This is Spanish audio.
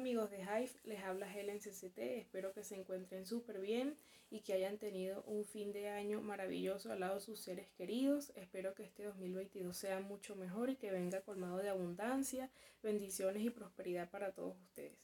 amigos de Hive? Les habla Helen CCT, espero que se encuentren súper bien y que hayan tenido un fin de año maravilloso al lado de sus seres queridos. Espero que este 2022 sea mucho mejor y que venga colmado de abundancia, bendiciones y prosperidad para todos ustedes.